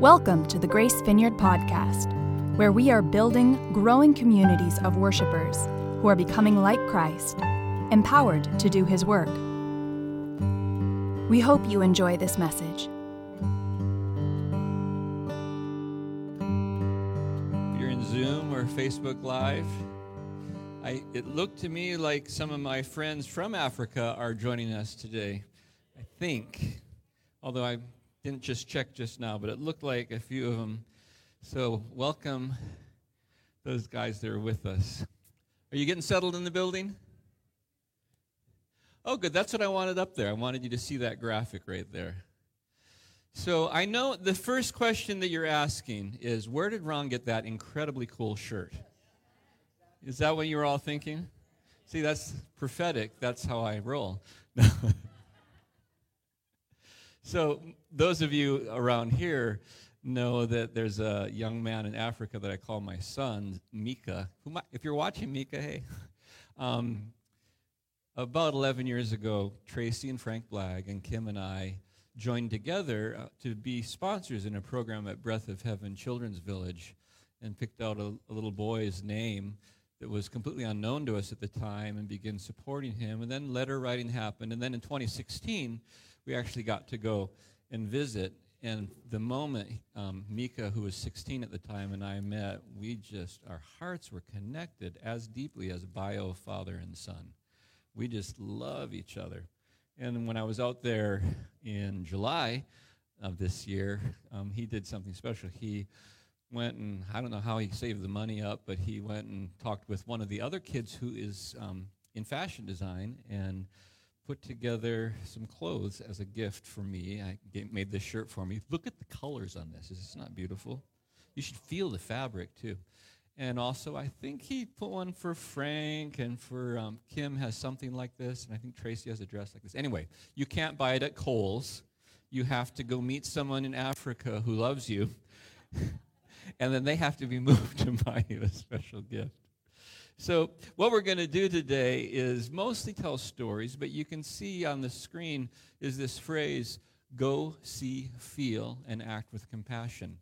Welcome to the Grace Vineyard Podcast, where we are building growing communities of worshipers who are becoming like Christ, empowered to do His work. We hope you enjoy this message. You're in Zoom or Facebook Live. I, it looked to me like some of my friends from Africa are joining us today. I think, although I didn't just check just now, but it looked like a few of them. So, welcome those guys that are with us. Are you getting settled in the building? Oh, good. That's what I wanted up there. I wanted you to see that graphic right there. So, I know the first question that you're asking is where did Ron get that incredibly cool shirt? Is that what you were all thinking? See, that's prophetic. That's how I roll. So, those of you around here know that there's a young man in Africa that I call my son, Mika. Who if you're watching Mika, hey. Um, about 11 years ago, Tracy and Frank Blagg and Kim and I joined together uh, to be sponsors in a program at Breath of Heaven Children's Village and picked out a, a little boy's name that was completely unknown to us at the time and began supporting him. And then letter writing happened. And then in 2016, we actually got to go and visit. And the moment um, Mika, who was 16 at the time, and I met, we just, our hearts were connected as deeply as bio father and son. We just love each other. And when I was out there in July of this year, um, he did something special. He went and, I don't know how he saved the money up, but he went and talked with one of the other kids who is um, in fashion design and put together some clothes as a gift for me. I made this shirt for me. Look at the colors on this. Is this not beautiful? You should feel the fabric too. And also, I think he put one for Frank and for um, Kim has something like this, and I think Tracy has a dress like this. Anyway, you can't buy it at Kohl's. You have to go meet someone in Africa who loves you, and then they have to be moved to buy you a special gift. So, what we're going to do today is mostly tell stories, but you can see on the screen is this phrase go, see, feel, and act with compassion.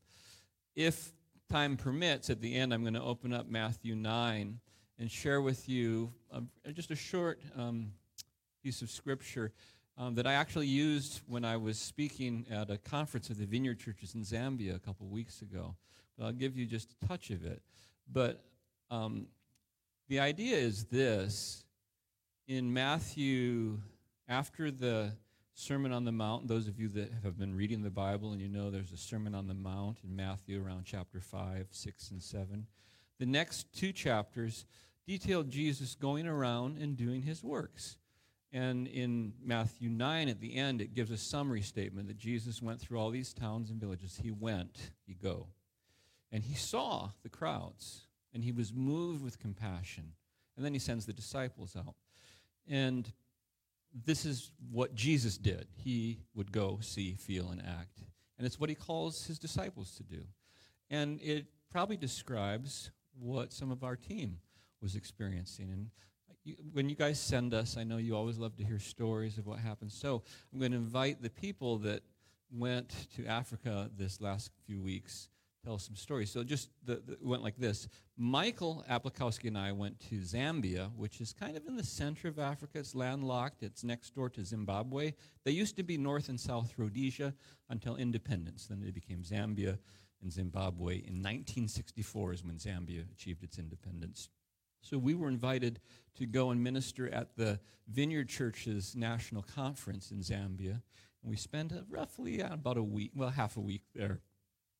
If time permits, at the end, I'm going to open up Matthew 9 and share with you just a short um, piece of scripture um, that I actually used when I was speaking at a conference of the Vineyard Churches in Zambia a couple weeks ago. But I'll give you just a touch of it. But um, the idea is this in Matthew, after the Sermon on the Mount, those of you that have been reading the Bible and you know there's a Sermon on the Mount in Matthew around chapter 5, 6, and 7. The next two chapters detail Jesus going around and doing his works. And in Matthew 9, at the end, it gives a summary statement that Jesus went through all these towns and villages. He went, he go. And he saw the crowds and he was moved with compassion. And then he sends the disciples out. And this is what Jesus did. He would go, see, feel, and act. And it's what he calls his disciples to do. And it probably describes what some of our team was experiencing. And you, when you guys send us, I know you always love to hear stories of what happened. So I'm going to invite the people that went to Africa this last few weeks tell some stories. So just the, the, went like this. Michael Aplikowski and I went to Zambia, which is kind of in the center of Africa. It's landlocked. It's next door to Zimbabwe. They used to be North and South Rhodesia until independence. Then they became Zambia and Zimbabwe. In 1964 is when Zambia achieved its independence. So we were invited to go and minister at the Vineyard Church's national conference in Zambia. And we spent roughly uh, about a week, well, half a week there.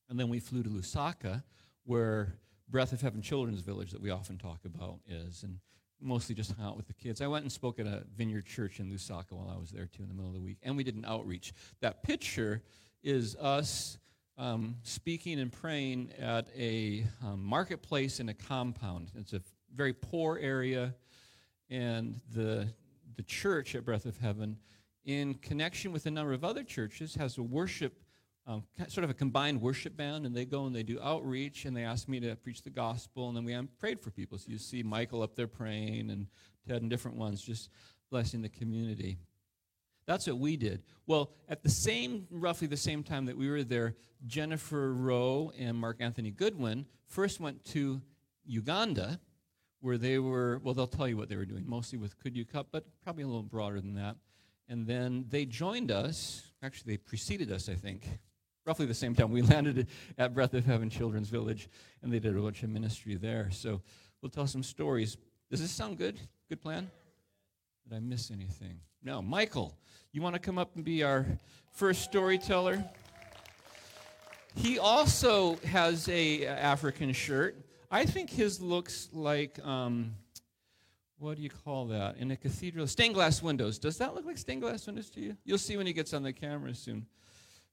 And then we flew to Lusaka, where Breath of Heaven Children's Village that we often talk about is, and mostly just hung out with the kids. I went and spoke at a vineyard church in Lusaka while I was there too in the middle of the week, and we did an outreach. That picture is us um, speaking and praying at a um, marketplace in a compound. It's a very poor area, and the the church at Breath of Heaven, in connection with a number of other churches, has a worship um, sort of a combined worship band, and they go and they do outreach, and they ask me to preach the gospel, and then we prayed for people. So you see Michael up there praying, and Ted and different ones just blessing the community. That's what we did. Well, at the same, roughly the same time that we were there, Jennifer Rowe and Mark Anthony Goodwin first went to Uganda, where they were, well, they'll tell you what they were doing, mostly with Could You Cup, but probably a little broader than that. And then they joined us, actually, they preceded us, I think, roughly the same time. We landed at Breath of Heaven Children's Village, and they did a bunch of ministry there. So we'll tell some stories. Does this sound good? Good plan? Did I miss anything? No. Michael, you want to come up and be our first storyteller? He also has a African shirt. I think his looks like um, what do you call that in a cathedral? Stained glass windows. Does that look like stained glass windows to you? You'll see when he gets on the camera soon.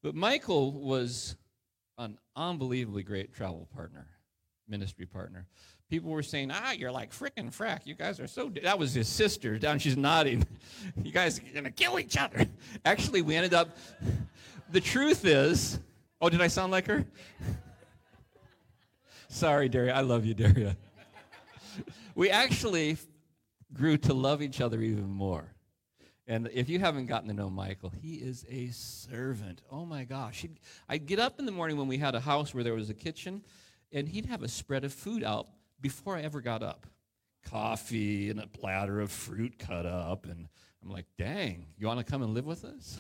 But Michael was an unbelievably great travel partner, ministry partner. People were saying, ah, you're like frickin' frack. You guys are so. That was his sister down. She's nodding. you guys are going to kill each other. Actually, we ended up. The truth is. Oh, did I sound like her? Sorry, Daria. I love you, Daria. we actually grew to love each other even more. And if you haven't gotten to know Michael, he is a servant. Oh my gosh. He'd, I'd get up in the morning when we had a house where there was a kitchen, and he'd have a spread of food out before I ever got up coffee and a platter of fruit cut up. And I'm like, dang, you want to come and live with us?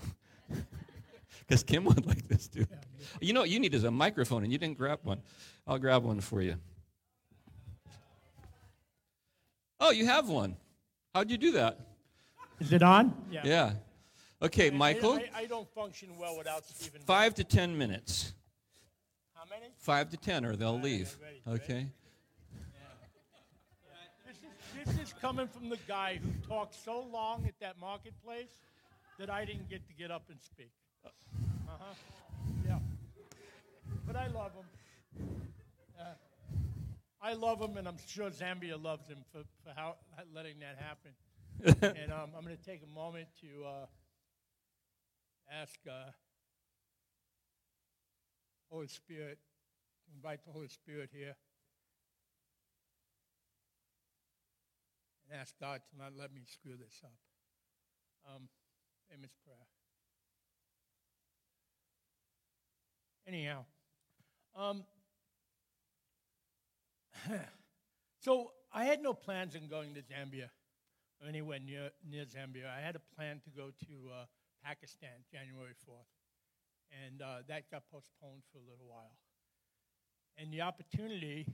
Because Kim would like this too. You know what you need is a microphone, and you didn't grab one. I'll grab one for you. Oh, you have one. How'd you do that? Is it on? Yeah. yeah. Okay, Michael. I, I, don't function well without Stephen. Five to ten minutes. How many? Five to ten, or they'll leave. Ready, okay. Ready? This, is, this is coming from the guy who talked so long at that marketplace that I didn't get to get up and speak. Uh huh. Yeah. But I love him. Uh, I love him, and I'm sure Zambia loves him for, for how letting that happen. and um, I'm going to take a moment to uh, ask uh, Holy Spirit, invite the Holy Spirit here, and ask God to not let me screw this up. Um, prayer. Anyhow, um, so I had no plans on going to Zambia anywhere near, near Zambia. I had a plan to go to uh, Pakistan January 4th, and uh, that got postponed for a little while. And the opportunity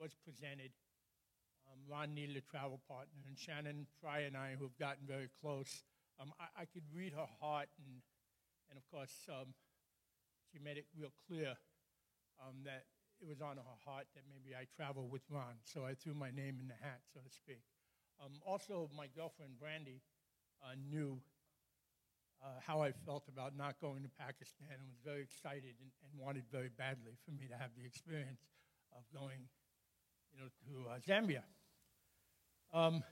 was presented. Um, Ron needed a travel partner, and Shannon Fry and I, who have gotten very close, um, I, I, could read her heart, and, and of course, um, she made it real clear um, that it was on her heart that maybe I travel with Ron. So I threw my name in the hat, so to speak. Um, also, my girlfriend Brandy uh, knew uh, how I felt about not going to Pakistan and was very excited and, and, wanted very badly for me to have the experience of going, you know, to uh, Zambia. Um,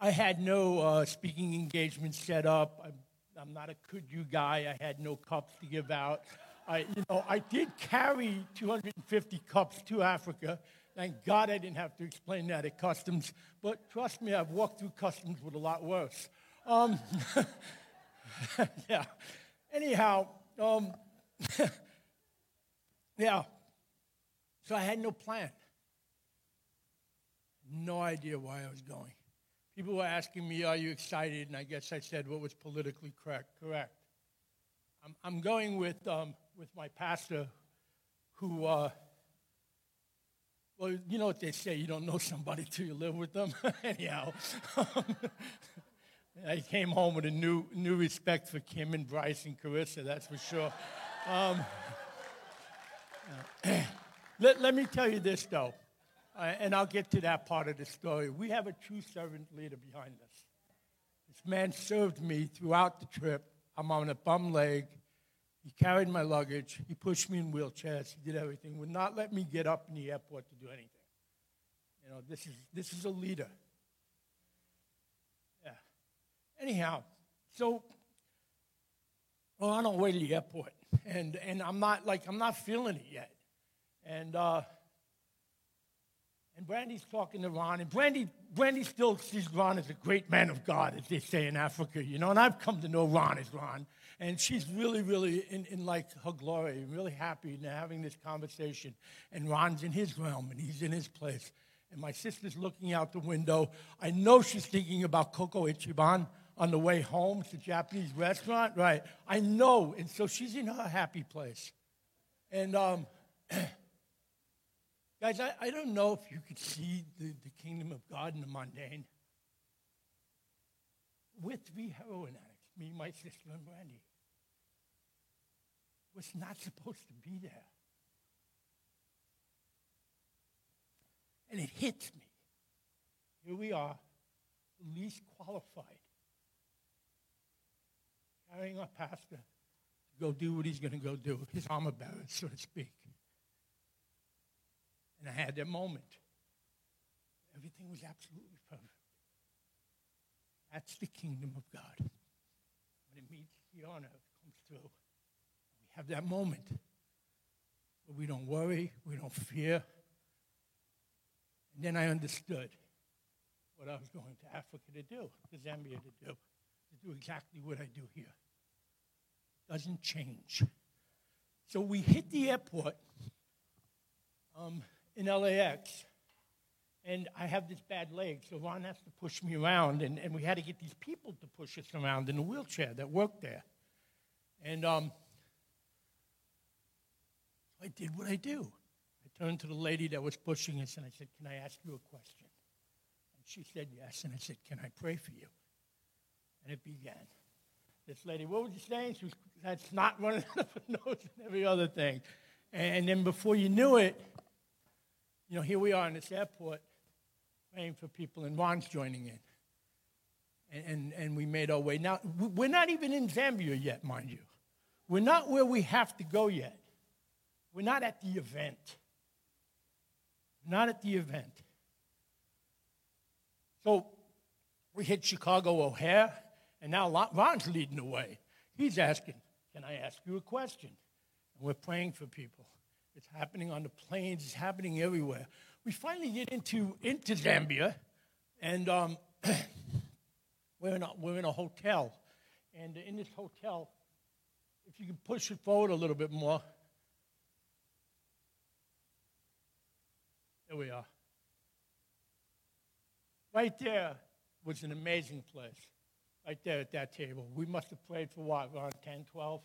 I had no uh, speaking engagements set up. I'm, I'm, not a could you guy. I had no cups to give out. I, you know, I did carry 250 cups to Africa Thank God I didn't have to explain that at customs. But trust me, I've walked through customs with a lot worse. Um, yeah. Anyhow, um, yeah. So I had no plan. No idea why I was going. People were asking me, Are you excited? And I guess I said what was politically correct. Correct. I'm, I'm going with, um, with my pastor who. Uh, well, you know what they say, you don't know somebody till you live with them. Anyhow, I came home with a new, new respect for Kim and Bryce and Carissa, that's for sure. Um, let, let me tell you this, though, uh, and I'll get to that part of the story. We have a true servant leader behind us. This man served me throughout the trip. I'm on a bum leg. He carried my luggage. He pushed me in wheelchairs. He did everything. Would not let me get up in the airport to do anything. You know, this is this is a leader. Yeah. Anyhow, so well, on our way to the airport, and and I'm not like I'm not feeling it yet, and uh, And Brandy's talking to Ron, and Brandy, Brandy still sees Ron as a great man of God, as they say in Africa, you know. And I've come to know Ron as Ron, and she's really, really in, in like her glory, really happy and having this conversation. And Ron's in his realm, and he's in his place. And my sister's looking out the window. I know she's thinking about Coco Ichiban on the way home. A Japanese restaurant, right? I know, and so she's in her happy place. And um, Guys, I, I don't know if you could see the, the kingdom of God in the mundane. We're three heroin addicts, me, my sister, and Brandy. Was not supposed to be there. And it hits me. Here we are, least qualified, carrying our pastor to go do what he's going to go do, his armor bearer, so to speak. And I had that moment. Everything was absolutely perfect. That's the kingdom of God. Here on earth, comes through. We have that moment where we don't worry, we don't fear. And then I understood what I was going to Africa to do, to Zambia to do, to do exactly what I do here. Doesn't change. So we hit the airport. Um, in LAX. And I have this bad leg, so Ron has to push me around. And, and we had to get these people to push us around in a wheelchair that worked there. And um, I did what I do. I turned to the lady that was pushing us and I said, Can I ask you a question? And she said, Yes. And I said, Can I pray for you? And it began. This lady, what was you saying? She was, had snot running out of her nose and every other thing. And then before you knew it, you know, here we are in this airport praying for people, and Ron's joining in. And, and, and we made our way. Now, we're not even in Zambia yet, mind you. We're not where we have to go yet. We're not at the event. Not at the event. So we hit Chicago O'Hare, and now Ron's leading the way. He's asking, Can I ask you a question? And we're praying for people. It's happening on the planes. It's happening everywhere. We finally get into, into Zambia, and um, we're, in a, we're in a hotel. And in this hotel, if you can push it forward a little bit more. There we are. Right there was an amazing place. Right there at that table. We must have prayed for what, around 10, 12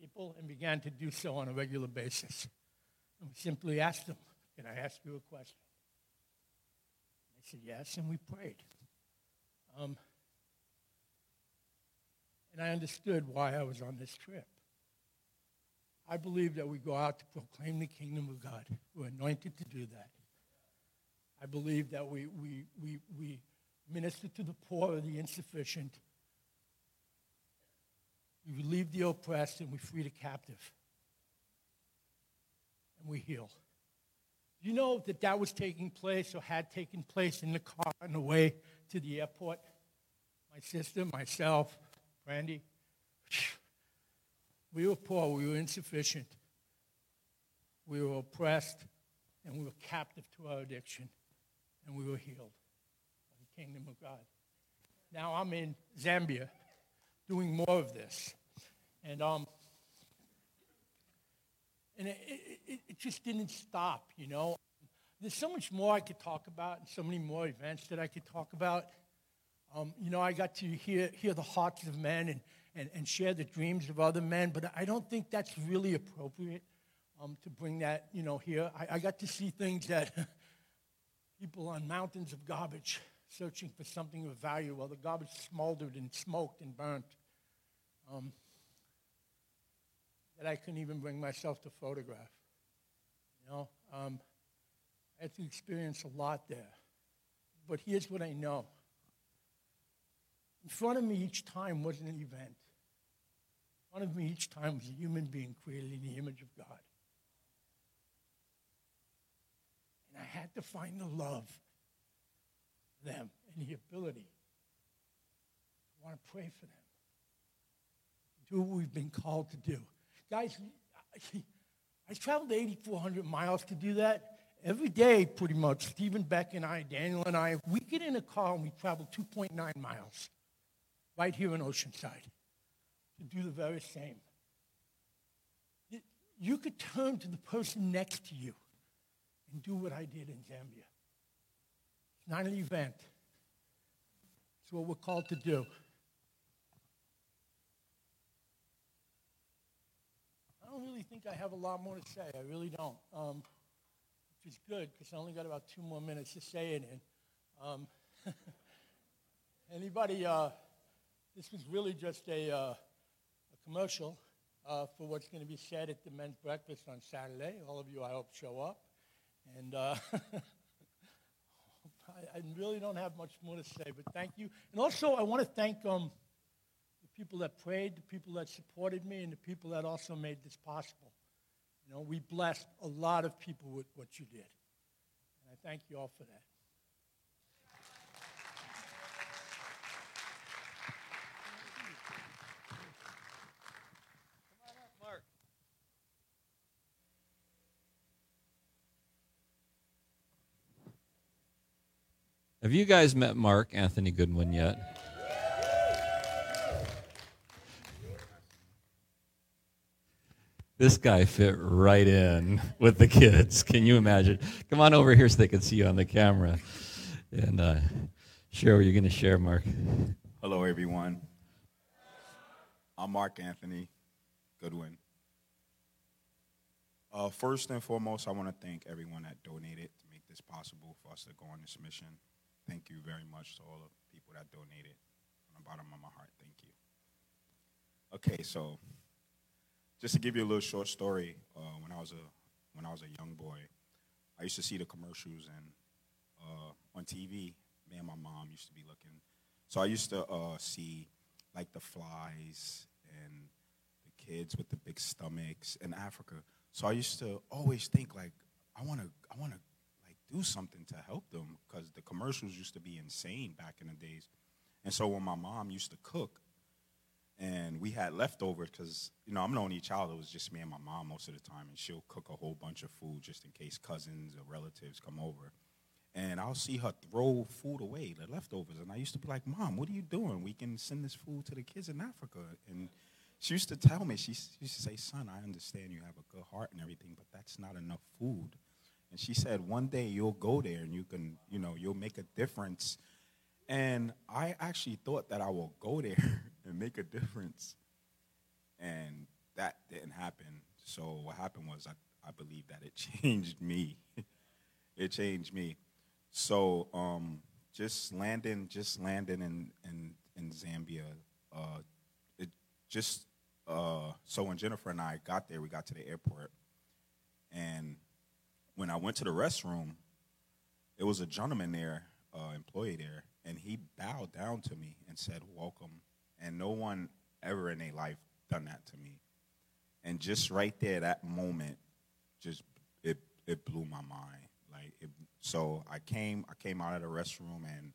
people, and began to do so on a regular basis. And we simply asked them, Can I ask you a question? They said, Yes, and we prayed. Um, and I understood why I was on this trip. I believe that we go out to proclaim the kingdom of God. We're anointed to do that. I believe that we, we, we, we minister to the poor the insufficient. We relieve the oppressed and we free the captive and we heal. You know that that was taking place or had taken place in the car on the way to the airport? My sister, myself, Brandy. We were poor, we were insufficient, we were oppressed, and we were captive to our addiction, and we were healed by the kingdom of God. Now I'm in Zambia doing more of this. And um, and it, it, it just didn't stop, you know. There's so much more I could talk about and so many more events that I could talk about. Um, you know, I got to hear, hear the hearts of men and, and, and share the dreams of other men, but I don't think that's really appropriate um, to bring that, you know, here. I, I got to see things that people on mountains of garbage searching for something of value while the garbage smoldered and smoked and burnt. Um, that I couldn't even bring myself to photograph. You know, um, I had to experience a lot there. But here's what I know. In front of me each time wasn't an event. In front of me each time was a human being created in the image of God. And I had to find the love them and the ability. I want to pray for them. Do what we've been called to do. Guys, I traveled 8,400 miles to do that, every day, pretty much, Stephen Beck and I, Daniel and I, we get in a car and we travel 2.9 miles right here in Oceanside to do the very same. You could turn to the person next to you and do what I did in Zambia. It's not an event. It's what we're called to do. Don't really think I have a lot more to say. I really don't. Um, which is good because I only got about two more minutes to say it in. Um, anybody, uh, this was really just a, uh, a commercial uh, for what's going to be said at the men's breakfast on Saturday. All of you, I hope, show up. And uh, I, I, really don't have much more to say, but thank you. And also, I want to thank um, people that prayed, the people that supported me, and the people that also made this possible. You know, we blessed a lot of people with what you did. And I thank you all for that. Have you guys met Mark Anthony Goodwin yet? This guy fit right in with the kids. Can you imagine? Come on over here so they can see you on the camera. And uh, share what you're going to share, Mark. Hello, everyone. I'm Mark Anthony Goodwin. Uh, first and foremost, I want to thank everyone that donated to make this possible for us to go on this mission. Thank you very much to all the people that donated. From the bottom of my heart, thank you. Okay, so just to give you a little short story, uh, when I was a when I was a young boy, I used to see the commercials and uh, on TV. Me and my mom used to be looking. So I used to uh, see like the flies and the kids with the big stomachs in Africa. So I used to always think like, I want to, I want to like do something to help them because the commercials used to be insane back in the days. And so when my mom used to cook, and we had leftovers because you know I'm the only child. It was just me and my mom most of the time, and she'll cook a whole bunch of food just in case cousins or relatives come over. And I'll see her throw food away, the leftovers, and I used to be like, "Mom, what are you doing? We can send this food to the kids in Africa." And she used to tell me, she, used to say, "Son, I understand you have a good heart and everything, but that's not enough food." And she said, one day you'll go there and you can, you know, you'll make a difference. And I actually thought that I will go there and make a difference. And that didn't happen. So what happened was I, I believe that it changed me. it changed me. So um, just landing, just landing in, in, in Zambia, uh, it just, uh, so when Jennifer and I got there, we got to the airport, and when I went to the restroom, it was a gentleman there, uh, employee there, and he bowed down to me and said, "Welcome." And no one ever in their life done that to me. And just right there, that moment, just it it blew my mind. Like it, so, I came I came out of the restroom and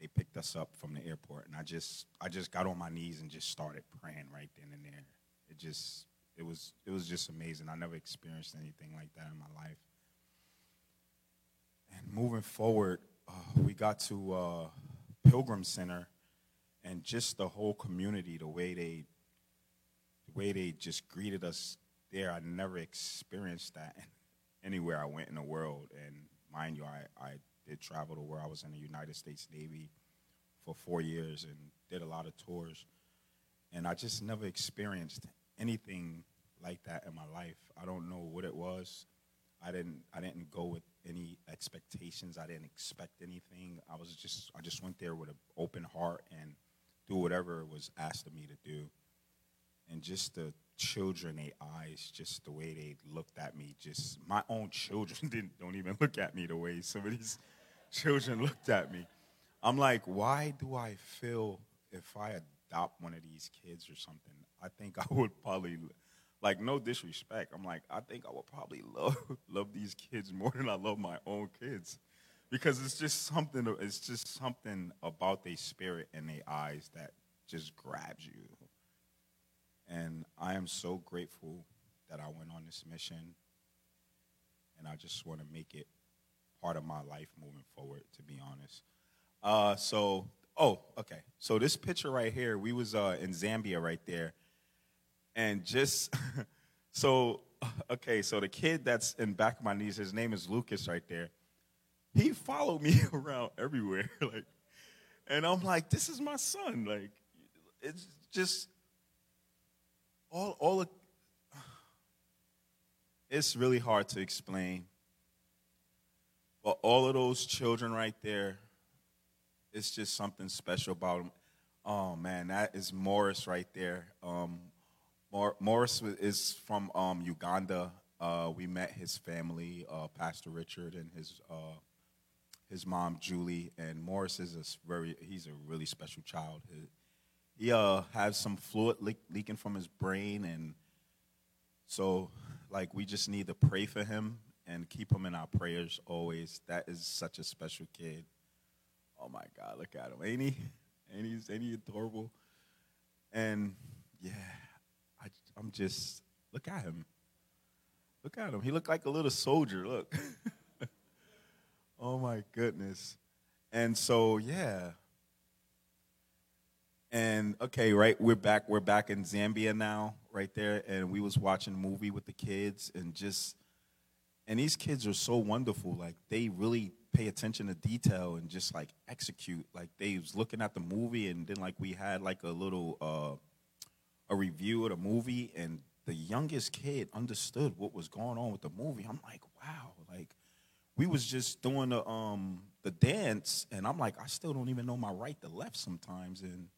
they picked us up from the airport, and I just I just got on my knees and just started praying right then and there. It just it was it was just amazing. I never experienced anything like that in my life. And moving forward, uh, we got to uh, Pilgrim Center, and just the whole community, the way they, the way they just greeted us there, I never experienced that anywhere I went in the world. And mind you, I, I did travel to where I was in the United States Navy for four years and did a lot of tours. And I just never experienced anything like that in my life. I don't know what it was. I didn't I didn't go with any expectations. I didn't expect anything. I was just I just went there with an open heart and do whatever was asked of me to do. And just the children, their eyes, just the way they looked at me, just my own children didn't don't even look at me the way some of these children looked at me. I'm like, why do I feel if I adopt one of these kids or something, I think I would probably like no disrespect. I'm like, I think I would probably love love these kids more than I love my own kids. Because it's just something it's just something about their spirit and their eyes that just grabs you. And I am so grateful that I went on this mission. and I just want to make it part of my life moving forward. To be honest, uh, so oh, okay. So this picture right here, we was uh, in Zambia right there, and just so okay. So the kid that's in back of my knees, his name is Lucas right there. He followed me around everywhere, like, and I'm like, this is my son. Like, it's just all all of, it's really hard to explain. But all of those children right there, it's just something special about them. Oh man, that is Morris right there. Um, Mor- Morris is from um, Uganda. Uh, we met his family, uh, Pastor Richard and his uh, his mom Julie. And Morris is a very he's a really special child. He, uh, has some fluid le- leaking from his brain, and so like we just need to pray for him and keep him in our prayers always. That is such a special kid. Oh my God, look at him. Ain't he? Ain't he, ain't he adorable? And yeah, I, I'm just, look at him. Look at him. He looked like a little soldier. Look. oh my goodness. And so, yeah. And okay, right, we're back. We're back in Zambia now, right there, and we was watching a movie with the kids, and just and these kids are so wonderful. Like they really pay attention to detail and just like execute. Like they was looking at the movie and then like we had like a little uh, a review of the movie and the youngest kid understood what was going on with the movie. I'm like, wow, we was just doing the um the dance and I'm like, I still don't even know my right to left sometimes and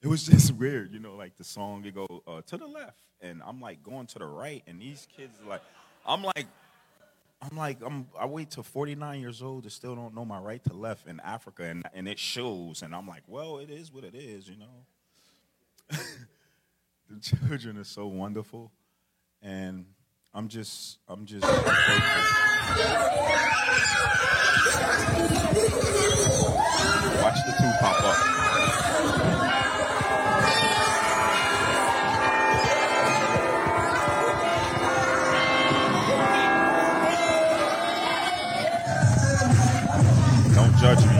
it was just weird, you know, like the song you go uh, to the left and I'm like going to the right and these kids like I'm like I'm like, I'm, I wait till 49 years old to still don't know my right to left in Africa, and, and it shows. And I'm like, well, it is what it is, you know. the children are so wonderful, and I'm just, I'm just. Watch the two pop up. Don't judge me.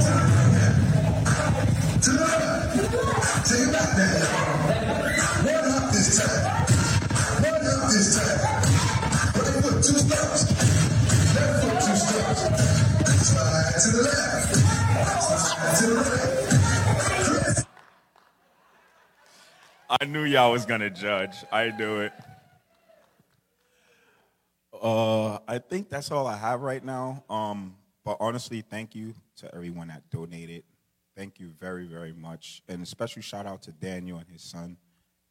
I knew y'all was gonna judge. I knew it. Uh, I think that's all I have right now. Um, but honestly, thank you to everyone that donated. Thank you very, very much, and a special shout out to Daniel and his son.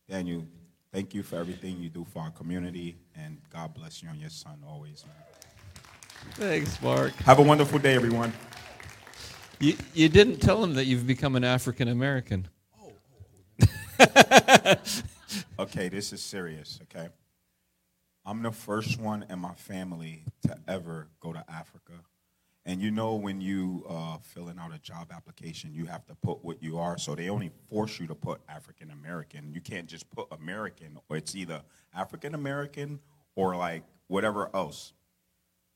Daniel, thank you for everything you do for our community, and God bless you and your son always, man. Thanks, Mark. Have a wonderful day, everyone. You, you didn't tell him that you've become an African American. Okay, this is serious, okay? I'm the first one in my family to ever go to Africa. And you know, when you uh, filling out a job application, you have to put what you are. So they only force you to put African American. You can't just put American, or it's either African American or like whatever else.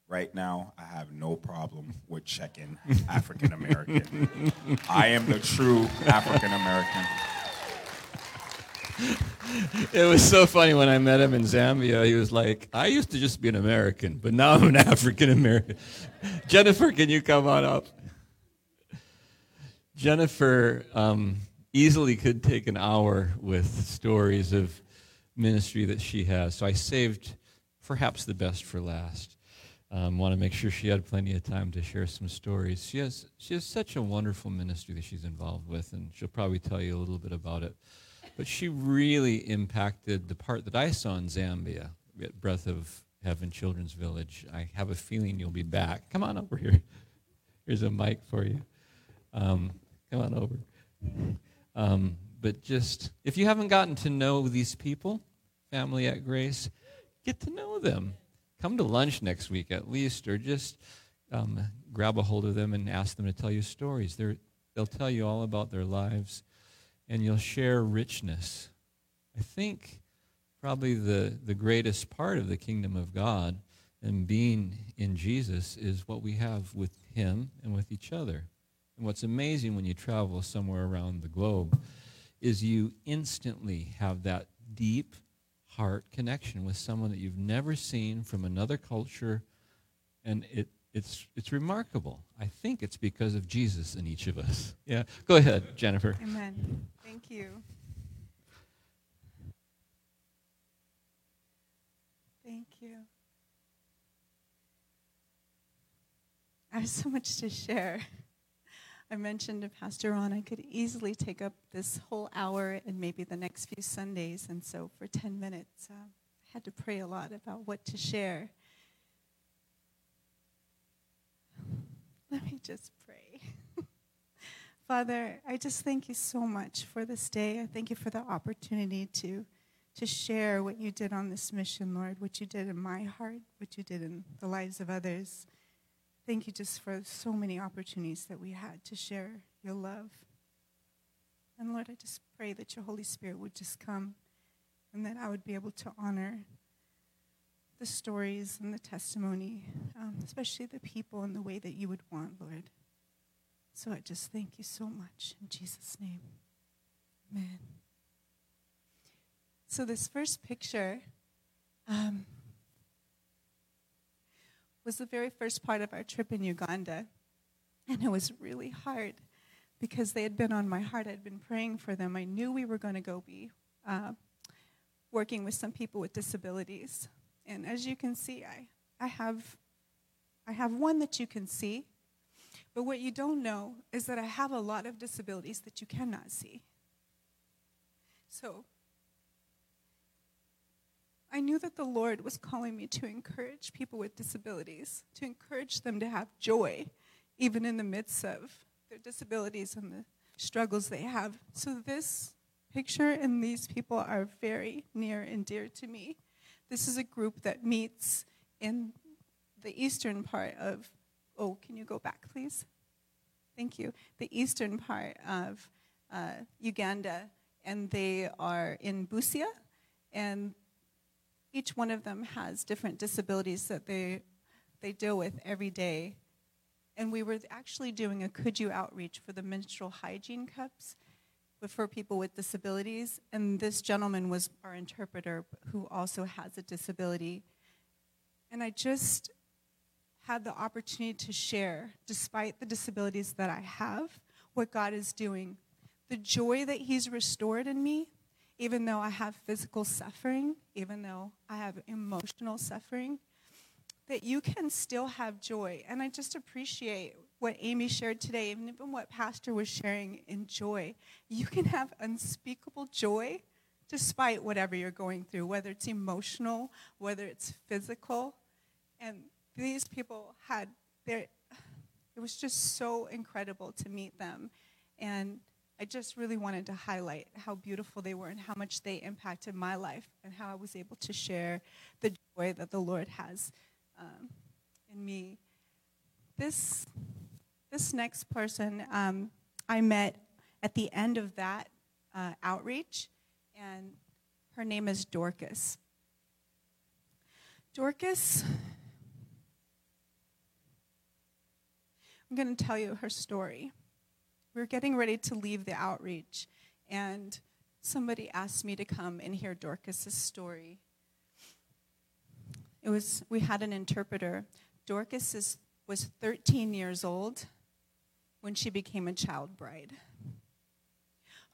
Right now, I have no problem with checking African American. I am the true African American. It was so funny when I met him in Zambia. He was like, I used to just be an American, but now I'm an African American. Jennifer, can you come on up? Jennifer um, easily could take an hour with stories of ministry that she has. So I saved perhaps the best for last. Um, Want to make sure she had plenty of time to share some stories. She has she has such a wonderful ministry that she's involved with, and she'll probably tell you a little bit about it. But she really impacted the part that I saw in Zambia at Breath of Heaven Children's Village. I have a feeling you'll be back. Come on over here. Here's a mic for you. Um, come on over. Um, but just, if you haven't gotten to know these people, family at Grace, get to know them. Come to lunch next week at least, or just um, grab a hold of them and ask them to tell you stories. They're, they'll tell you all about their lives, and you'll share richness. I think probably the, the greatest part of the kingdom of God And being in Jesus is what we have with him and with each other. And what's amazing when you travel somewhere around the globe is you instantly have that deep heart connection with someone that you've never seen from another culture. And it, it's, it's remarkable. I think it's because of Jesus in each of us. Yeah. Go ahead, Jennifer. Amen. Thank you. Thank you. I have so much to share. I mentioned to Pastor Ron I could easily take up this whole hour and maybe the next few Sundays, and so for 10 minutes, uh, I had to pray a lot about what to share. Let me just pray. Father, I just thank you so much for this day. I thank you for the opportunity to, to share what you did on this mission, Lord, what you did in my heart, what you did in the lives of others. Thank you just for so many opportunities that we had to share your love. And Lord, I just pray that your Holy Spirit would just come and that I would be able to honor the stories and the testimony, um, especially the people and the way that you would want, Lord. So I just thank you so much. In Jesus' name, amen. So, this first picture. Um, was the very first part of our trip in Uganda. And it was really hard because they had been on my heart. I'd been praying for them. I knew we were going to go be uh, working with some people with disabilities. And as you can see, I, I, have, I have one that you can see. But what you don't know is that I have a lot of disabilities that you cannot see. So I knew that the Lord was calling me to encourage people with disabilities, to encourage them to have joy, even in the midst of their disabilities and the struggles they have. So, this picture and these people are very near and dear to me. This is a group that meets in the eastern part of, oh, can you go back, please? Thank you. The eastern part of uh, Uganda, and they are in Busia, and each one of them has different disabilities that they, they deal with every day. And we were actually doing a Could You outreach for the menstrual hygiene cups for people with disabilities. And this gentleman was our interpreter who also has a disability. And I just had the opportunity to share, despite the disabilities that I have, what God is doing. The joy that He's restored in me even though I have physical suffering, even though I have emotional suffering, that you can still have joy. And I just appreciate what Amy shared today, and even what Pastor was sharing in joy. You can have unspeakable joy despite whatever you're going through, whether it's emotional, whether it's physical. And these people had their, it was just so incredible to meet them. And I just really wanted to highlight how beautiful they were and how much they impacted my life and how I was able to share the joy that the Lord has um, in me. This, this next person um, I met at the end of that uh, outreach, and her name is Dorcas. Dorcas, I'm going to tell you her story we were getting ready to leave the outreach, and somebody asked me to come and hear Dorcas's story. It was we had an interpreter. Dorcas is, was 13 years old when she became a child bride.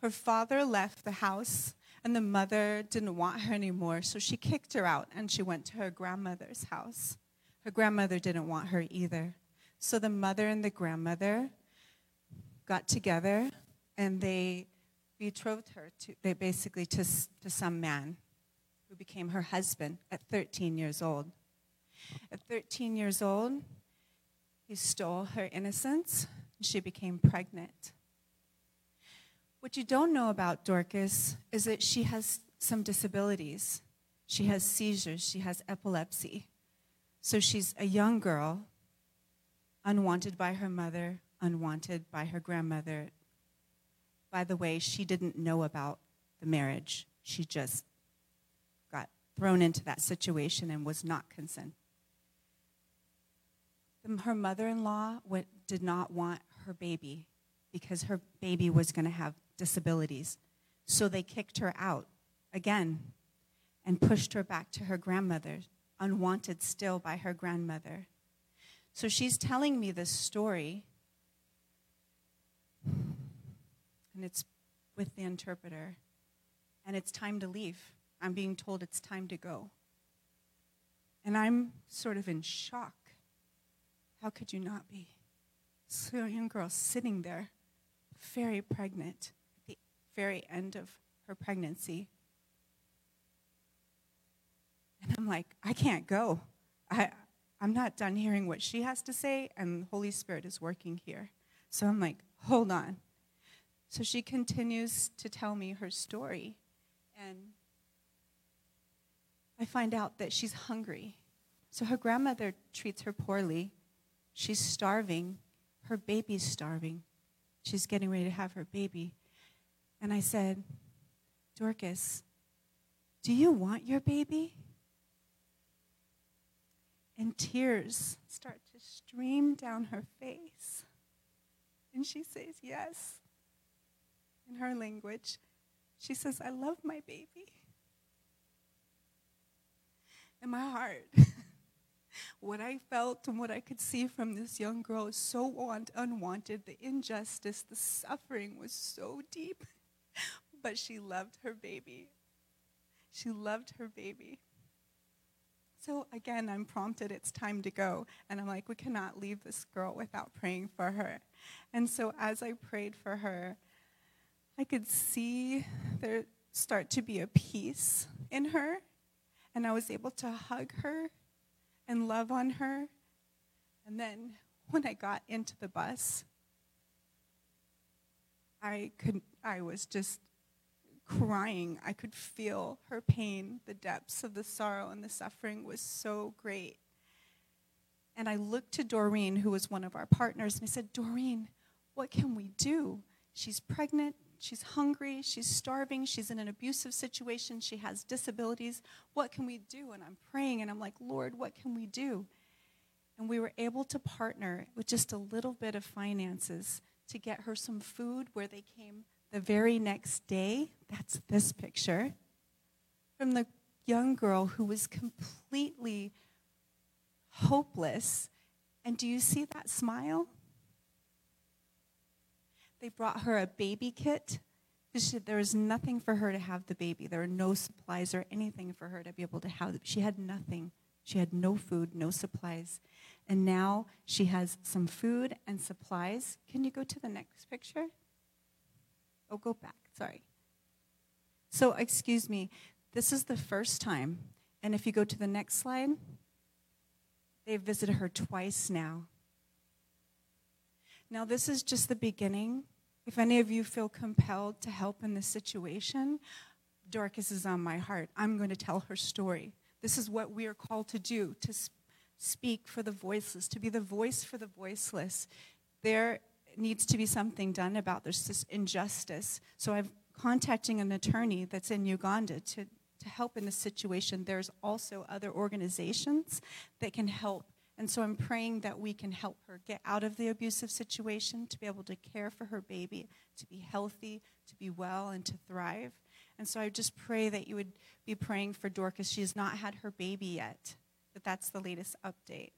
Her father left the house, and the mother didn't want her anymore, so she kicked her out and she went to her grandmother's house. Her grandmother didn't want her either. So the mother and the grandmother got together and they betrothed her to they basically to, to some man who became her husband at 13 years old. At 13 years old, he stole her innocence she became pregnant. What you don't know about Dorcas is that she has some disabilities. She has seizures, she has epilepsy. So she's a young girl, unwanted by her mother, unwanted by her grandmother. By the way, she didn't know about the marriage. She just got thrown into that situation and was not consent. her mother in law did not want her baby because her baby was going to have disabilities. So they kicked her out again and pushed her back to her grandmother, unwanted still by her grandmother. So she's telling me this story, and it's with the interpreter, and it's time to leave. I'm being told it's time to go. And I'm sort of in shock. How could you not be? Young girl sitting there, very pregnant, at the very end of her pregnancy. And I'm like, I can't go. I, I'm not done hearing what she has to say, and the Holy Spirit is working here. So I'm like, hold on. So she continues to tell me her story, and I find out that she's hungry. So her grandmother treats her poorly. She's starving. Her baby's starving. She's getting ready to have her baby. And I said, Dorcas, do you want your baby? And tears start to stream down her face. And she says, Yes. In her language, she says, I love my baby. And my heart, what I felt and what I could see from this young girl is so want, unwanted. The injustice, the suffering was so deep. But she loved her baby. She loved her baby. So again, I'm prompted, it's time to go. And I'm like, we cannot leave this girl without praying for her. And so as I prayed for her, I could see there start to be a peace in her. And I was able to hug her and love on her. And then when I got into the bus, I could I was just crying. I could feel her pain, the depths of the sorrow and the suffering was so great. And I looked to Doreen, who was one of our partners, and I said, Doreen, what can we do? She's pregnant, she's hungry, she's starving, she's in an abusive situation, she has disabilities. What can we do? And I'm praying, and I'm like, Lord, what can we do? And we were able to partner with just a little bit of finances to get her some food where they came the very next day, that's this picture, from the young girl who was completely hopeless. And do you see that smile? They brought her a baby kit. There was nothing for her to have the baby. There were no supplies or anything for her to be able to have. She had nothing. She had no food, no supplies. And now she has some food and supplies. Can you go to the next picture? Oh, go back. Sorry. So, excuse me. This is the first time. And if you go to the next slide, they've visited her twice now. Now, this is just the beginning. If any of you feel compelled to help in this situation, Dorcas is on my heart. I'm going to tell her story. This is what we are called to do to speak for the voiceless, to be the voice for the voiceless. There needs to be something done about this injustice. So I'm contacting an attorney that's in Uganda to, to help in this situation. There's also other organizations that can help. And so I'm praying that we can help her get out of the abusive situation, to be able to care for her baby, to be healthy, to be well, and to thrive. And so I just pray that you would be praying for Dorcas. She has not had her baby yet, but that's the latest update.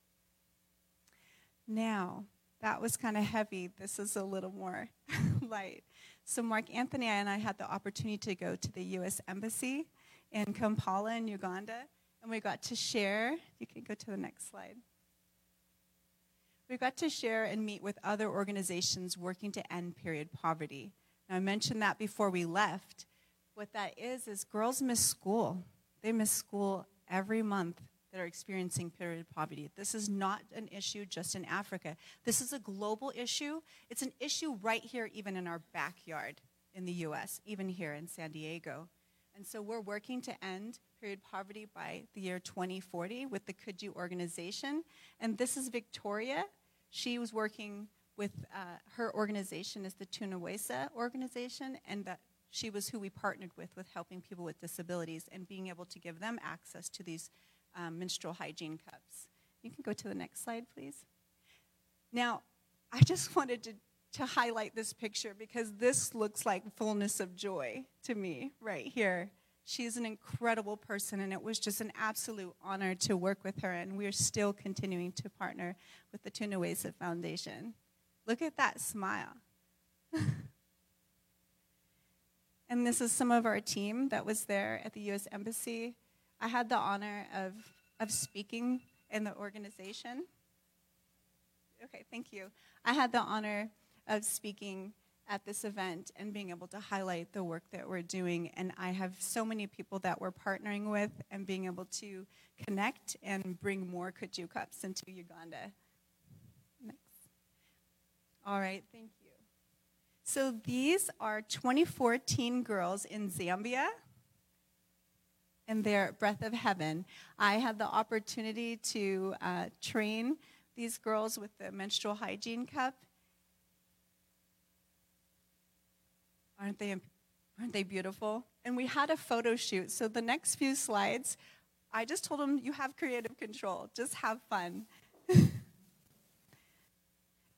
Now, that was kind of heavy. This is a little more light. So, Mark Anthony and I had the opportunity to go to the U.S. Embassy in Kampala in Uganda, and we got to share. You can go to the next slide. We got to share and meet with other organizations working to end period poverty. Now, I mentioned that before we left. What that is, is girls miss school. They miss school every month that are experiencing period poverty. This is not an issue just in Africa. This is a global issue. It's an issue right here, even in our backyard in the US, even here in San Diego. And so we're working to end period poverty by the year 2040 with the Could You organization. And this is Victoria. She was working with uh, her organization is the Tunaweza organization, and that she was who we partnered with with helping people with disabilities and being able to give them access to these um, menstrual hygiene cups. You can go to the next slide, please. Now, I just wanted to, to highlight this picture because this looks like fullness of joy to me right here. She's an incredible person, and it was just an absolute honor to work with her. And we're still continuing to partner with the Tunaweza Foundation. Look at that smile. and this is some of our team that was there at the U.S. Embassy. I had the honor of, of speaking in the organization. Okay, thank you. I had the honor of speaking at this event and being able to highlight the work that we're doing. And I have so many people that we're partnering with and being able to connect and bring more Could You cups into Uganda. Next. All right, thank you. So these are 2014 girls in Zambia and their Breath of Heaven. I had the opportunity to uh, train these girls with the menstrual hygiene cup Aren't they, aren't they beautiful? And we had a photo shoot. So the next few slides, I just told them, you have creative control. Just have fun.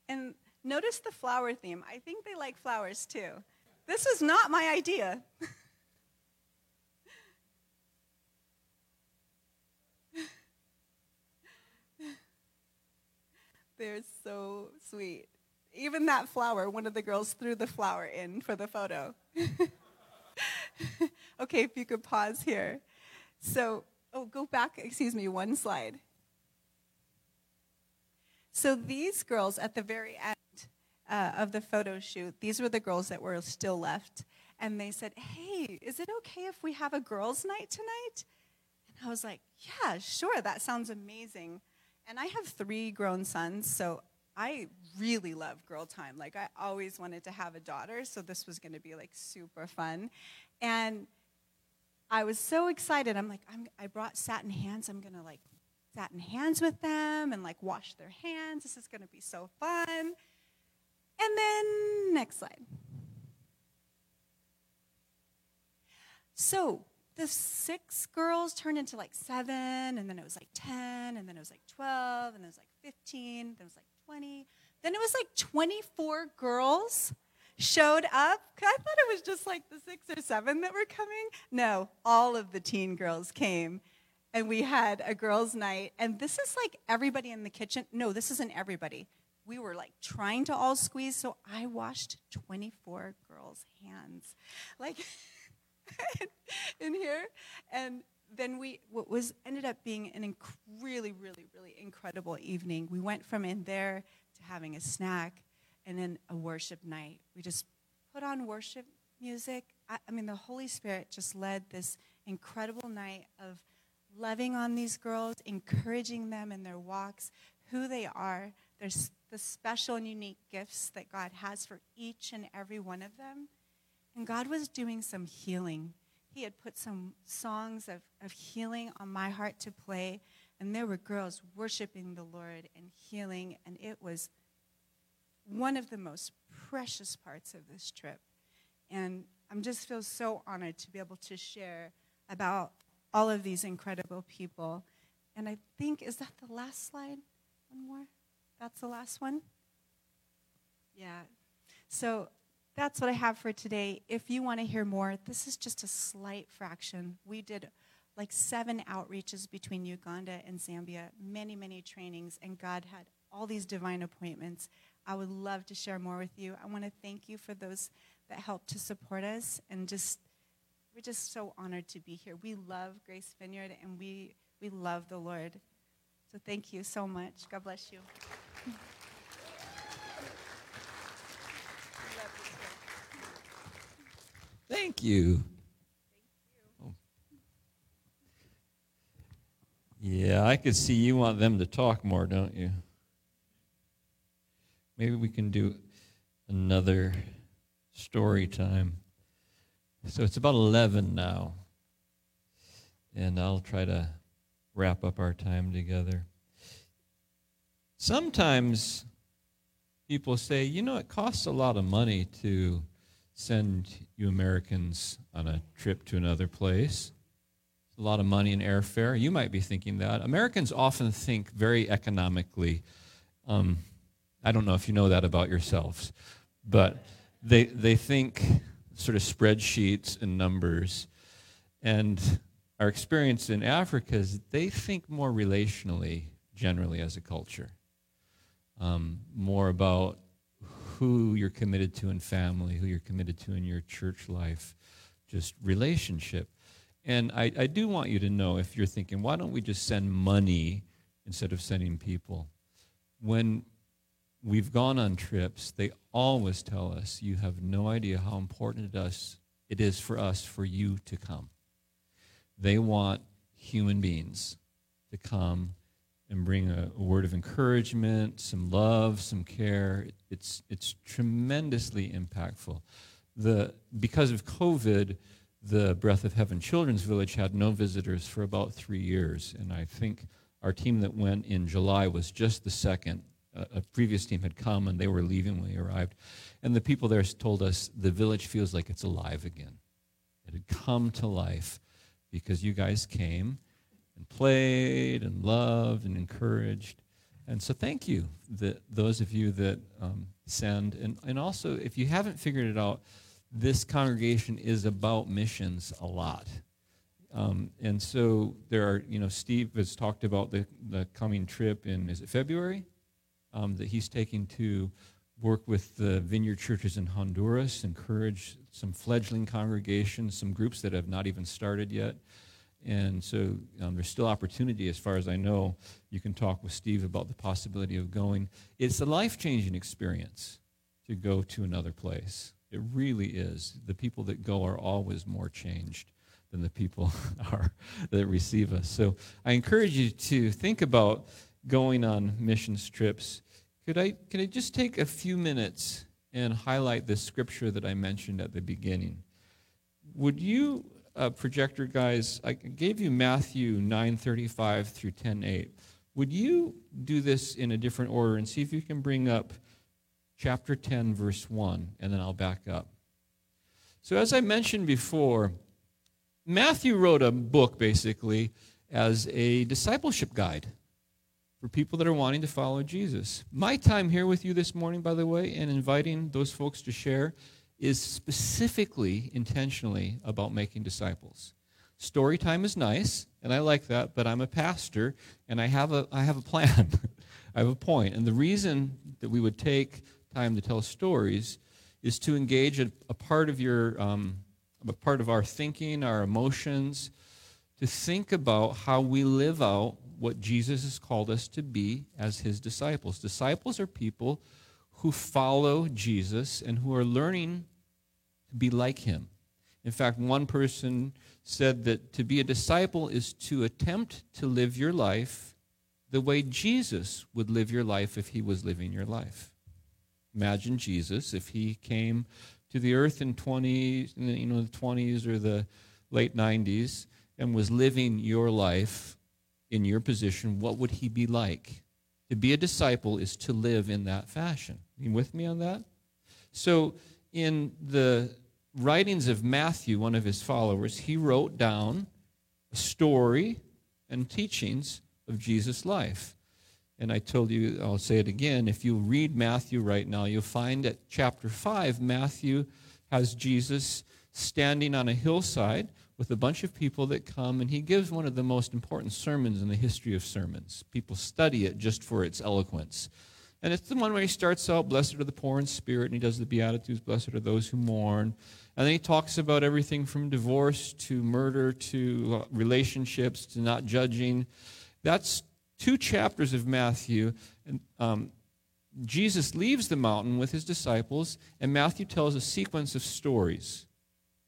and notice the flower theme. I think they like flowers too. This is not my idea. They're so sweet even that flower, one of the girls threw the flower in for the photo. okay, if you could pause here. So, oh, go back, excuse me, one slide. So these girls at the very end uh, of the photo shoot, these were the girls that were still left. And they said, hey, is it okay if we have a girls' night tonight? And I was like, yeah, sure, that sounds amazing. And I have three grown sons, so I really love girl time. Like I always wanted to have a daughter, so this was going to be like super fun. And I was so excited. I'm like, I'm, I brought satin hands. I'm going to like satin hands with them and like wash their hands. This is going to be so fun. And then next slide. So the six girls turned into like seven, and then it was like 10, and then it was like 12, and then it was like 15, then it was like 20. Then it was like 24 girls showed up. I thought it was just like the six or seven that were coming. No, all of the teen girls came. And we had a girls' night. And this is like everybody in the kitchen. No, this isn't everybody. We were like trying to all squeeze. So I washed 24 girls' hands. Like in here. And then we what was ended up being an inc- really, really, really incredible evening. We went from in there having a snack and then a worship night. We just put on worship music. I, I mean, the Holy Spirit just led this incredible night of loving on these girls, encouraging them in their walks, who they are. There's the special and unique gifts that God has for each and every one of them. And God was doing some healing he had put some songs of, of healing on my heart to play, and there were girls worshiping the Lord and healing, and it was one of the most precious parts of this trip. And I'm just feel so honored to be able to share about all of these incredible people. And I think, is that the last slide? One more? That's the last one? Yeah. So that's what I have for today. If you want to hear more, this is just a slight fraction. We did like seven outreaches between Uganda and Zambia, many, many trainings, and God had all these divine appointments. I would love to share more with you. I want to thank you for those that helped to support us, and just we're just so honored to be here. We love Grace Vineyard, and we we love the Lord. So thank you so much. God bless you. Thank you. Yeah, I could see you want them to talk more, don't you? Maybe we can do another story time. So it's about 11 now. And I'll try to wrap up our time together. Sometimes people say, you know, it costs a lot of money to send you Americans on a trip to another place. A lot of money in airfare. You might be thinking that. Americans often think very economically. Um, I don't know if you know that about yourselves, but they, they think sort of spreadsheets and numbers. And our experience in Africa is they think more relationally, generally, as a culture. Um, more about who you're committed to in family, who you're committed to in your church life, just relationship. And I, I do want you to know if you're thinking, why don't we just send money instead of sending people? When we've gone on trips, they always tell us, you have no idea how important it is, it is for us for you to come. They want human beings to come and bring a, a, word of encouragement, some love, some care. It's, it's tremendously impactful. The, because of COVID, the Breath of Heaven Children's Village had no visitors for about three years. And I think our team that went in July was just the second. a previous team had come and they were leaving when we arrived. And the people there told us the village feels like it's alive again. It had come to life because you guys came and played and loved and encouraged. And so thank you, that those of you that um, send. And, and also, if you haven't figured it out, this congregation is about missions a lot. Um, and so there are, you know, Steve has talked about the, the coming trip in, is it February? Um, that he's taking to work with the vineyard churches in Honduras, encourage some fledgling congregations, some groups that have not even started yet. And so um, there's still opportunity, as far as I know. You can talk with Steve about the possibility of going. It's a life changing experience to go to another place. It really is. The people that go are always more changed than the people are that receive us. So I encourage you to think about going on missions trips. Could I, could I just take a few minutes and highlight the scripture that I mentioned at the beginning? Would you, uh, projector guys, I gave you Matthew 9:35 through 10:8. Would you do this in a different order and see if you can bring up chapter 10, verse 1, and then I'll back up. So, as I mentioned before, Matthew wrote a book basically as a discipleship guide for people that are wanting to follow Jesus. My time here with you this morning, by the way, and inviting those folks to share is specifically, intentionally about making disciples. Story time is nice, and I like that, but I'm a pastor and I have a, I have a plan. I have a point. And the reason that we would take time to tell stories is to engage a, a part of your um, a part of our thinking, our emotions, to think about how we live out what Jesus has called us to be as his disciples. Disciples are people who follow Jesus and who are learning to be like him. In fact, one person said that to be a disciple is to attempt to live your life the way Jesus would live your life if he was living your life. Imagine Jesus if he came to the earth in 20, you know, the 20s or the late 90s and was living your life in your position, what would he be like? To be a disciple is to live in that fashion. You with me on that? So, in the writings of Matthew, one of his followers, he wrote down a story and teachings of Jesus' life. And I told you, I'll say it again, if you read Matthew right now, you'll find at chapter 5, Matthew has Jesus standing on a hillside with a bunch of people that come, and he gives one of the most important sermons in the history of sermons. People study it just for its eloquence. And it's the one where he starts out, Blessed are the poor in spirit, and he does the Beatitudes, Blessed are those who mourn. And then he talks about everything from divorce to murder to relationships to not judging. That's two chapters of Matthew, um, Jesus leaves the mountain with his disciples, and Matthew tells a sequence of stories,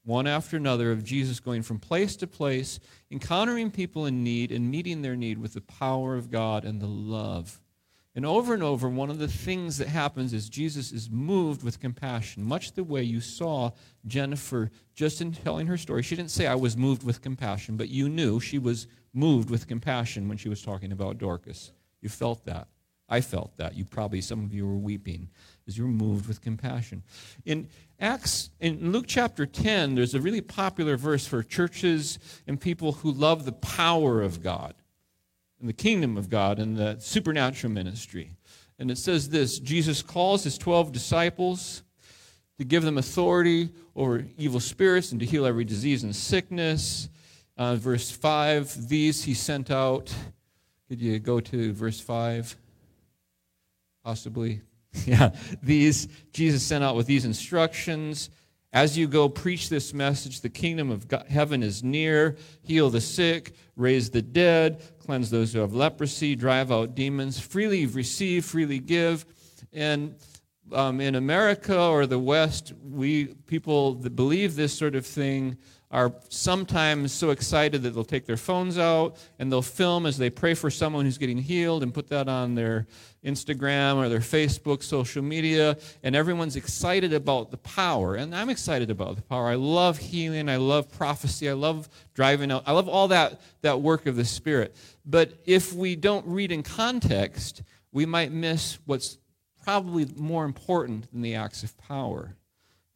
one after another, of Jesus going from place to place, encountering people in need and meeting their need with the power of God and the love. And over and over, one of the things that happens is Jesus is moved with compassion, much the way you saw Jennifer just in telling her story. She didn't say, I was moved with compassion, but you knew she was moved with compassion when she was talking about Dorcas. You felt that. I felt that. You probably, some of you were weeping as you were moved with compassion. In Acts, in Luke chapter 10, there's a really popular verse for churches and people who love the power of God and the kingdom of God and the supernatural ministry. And it says this Jesus calls his 12 disciples to give them authority over evil spirits and to heal every disease and sickness. Uh, verse 5 These he sent out. Could you go to verse 5? Possibly. yeah. These Jesus sent out with these instructions. As you go, preach this message the kingdom of God, heaven is near. Heal the sick, raise the dead, cleanse those who have leprosy, drive out demons. Freely receive, freely give. And um, in America or the West, we people that believe this sort of thing are sometimes so excited that they'll take their phones out and they'll film as they pray for someone who's getting healed and put that on their Instagram or their Facebook, social media, and everyone's excited about the power. And I'm excited about the power. I love healing. I love prophecy. I love driving out. I love all that, that work of the Spirit. But if we don't read in context, we might miss what's probably more important than the acts of power.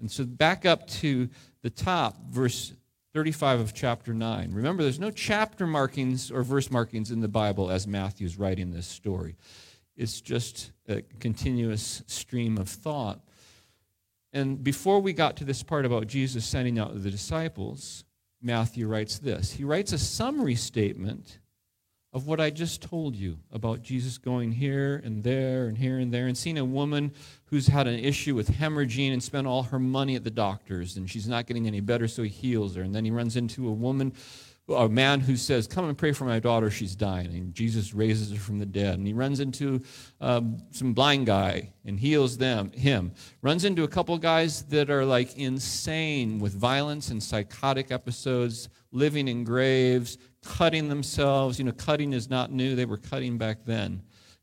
And so back up to the top, verse 35 of chapter 9. Remember, there's no chapter markings or verse markings in the Bible as Matthew's writing this story. It's just a continuous stream of thought. And before we got to this part about Jesus sending out the disciples, Matthew writes this. He writes a summary statement of what I just told you about Jesus going here and there and here and there and seeing a woman who's had an issue with hemorrhaging and spent all her money at the doctors and she's not getting any better, so he heals her. And then he runs into a woman, a man who says, Come and pray for my daughter, she's dying. And Jesus raises her from the dead. And he runs into um, some blind guy and heals them, him. Runs into a couple guys that are like insane with violence and psychotic episodes, living in graves cutting themselves. You know, cutting is not new, they were cutting back then.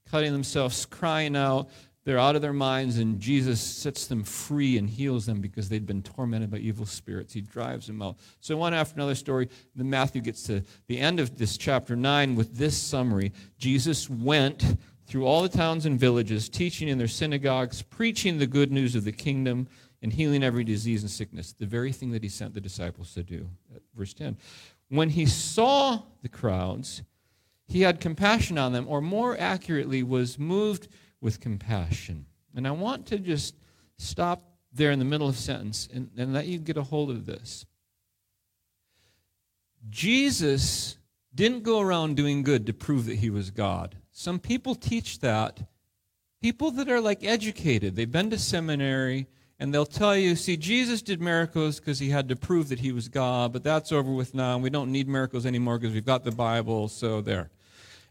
Cutting themselves, crying out. They're out of their minds, and Jesus sets them free and heals them because they'd been tormented by evil spirits. He drives them out. So, one after another story, then Matthew gets to the end of this chapter 9 with this summary Jesus went through all the towns and villages, teaching in their synagogues, preaching the good news of the kingdom, and healing every disease and sickness. The very thing that he sent the disciples to do. Verse 10 when he saw the crowds, he had compassion on them, or more accurately, was moved with compassion. And I want to just stop there in the middle of sentence and, and let you get a hold of this. Jesus didn't go around doing good to prove that he was God. Some people teach that. People that are like educated, they've been to seminary, and they'll tell you, see, Jesus did miracles because he had to prove that he was God, but that's over with now. And we don't need miracles anymore because we've got the Bible, so there.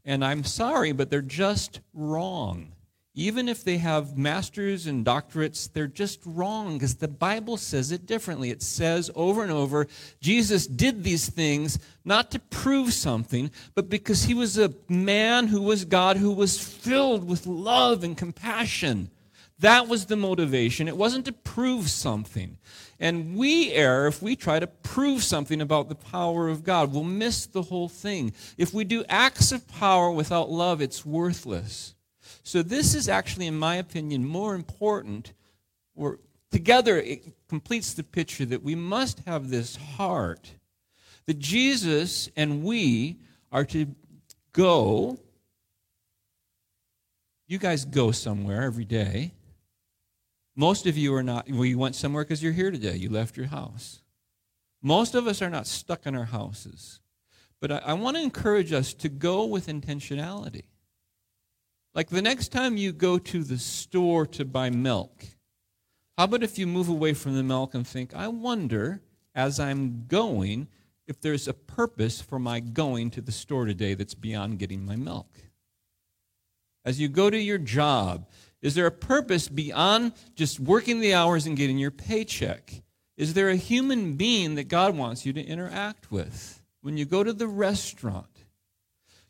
And I'm sorry, but they're just wrong. Even if they have masters and doctorates, they're just wrong because the Bible says it differently. It says over and over Jesus did these things not to prove something, but because he was a man who was God, who was filled with love and compassion. That was the motivation. It wasn't to prove something. And we err if we try to prove something about the power of God. We'll miss the whole thing. If we do acts of power without love, it's worthless. So, this is actually, in my opinion, more important. Or together, it completes the picture that we must have this heart that Jesus and we are to go. You guys go somewhere every day most of you are not, well, you went somewhere because you're here today. You left your house. Most of us are not stuck in our houses. But I, I want to encourage us to go with intentionality. Like the next time you go to the store to buy milk, how about if you move away from the milk and think, I wonder, as I'm going, if there's a purpose for my going to the store today that's beyond getting my milk? As you go to your job, is there a purpose beyond just working the hours and getting your paycheck? Is there a human being that God wants you to interact with? When you go to the restaurant,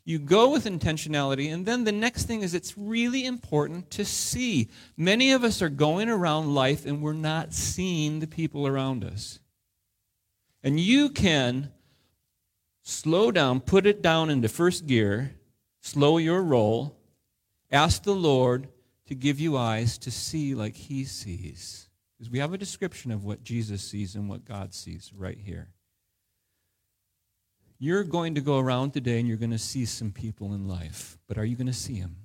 you go with intentionality, and then the next thing is it's really important to see. Many of us are going around life and we're not seeing the people around us. And you can slow down, put it down into first gear, slow your roll, ask the Lord to give you eyes to see like he sees. Because we have a description of what Jesus sees and what God sees right here. You're going to go around today and you're going to see some people in life, but are you going to see them?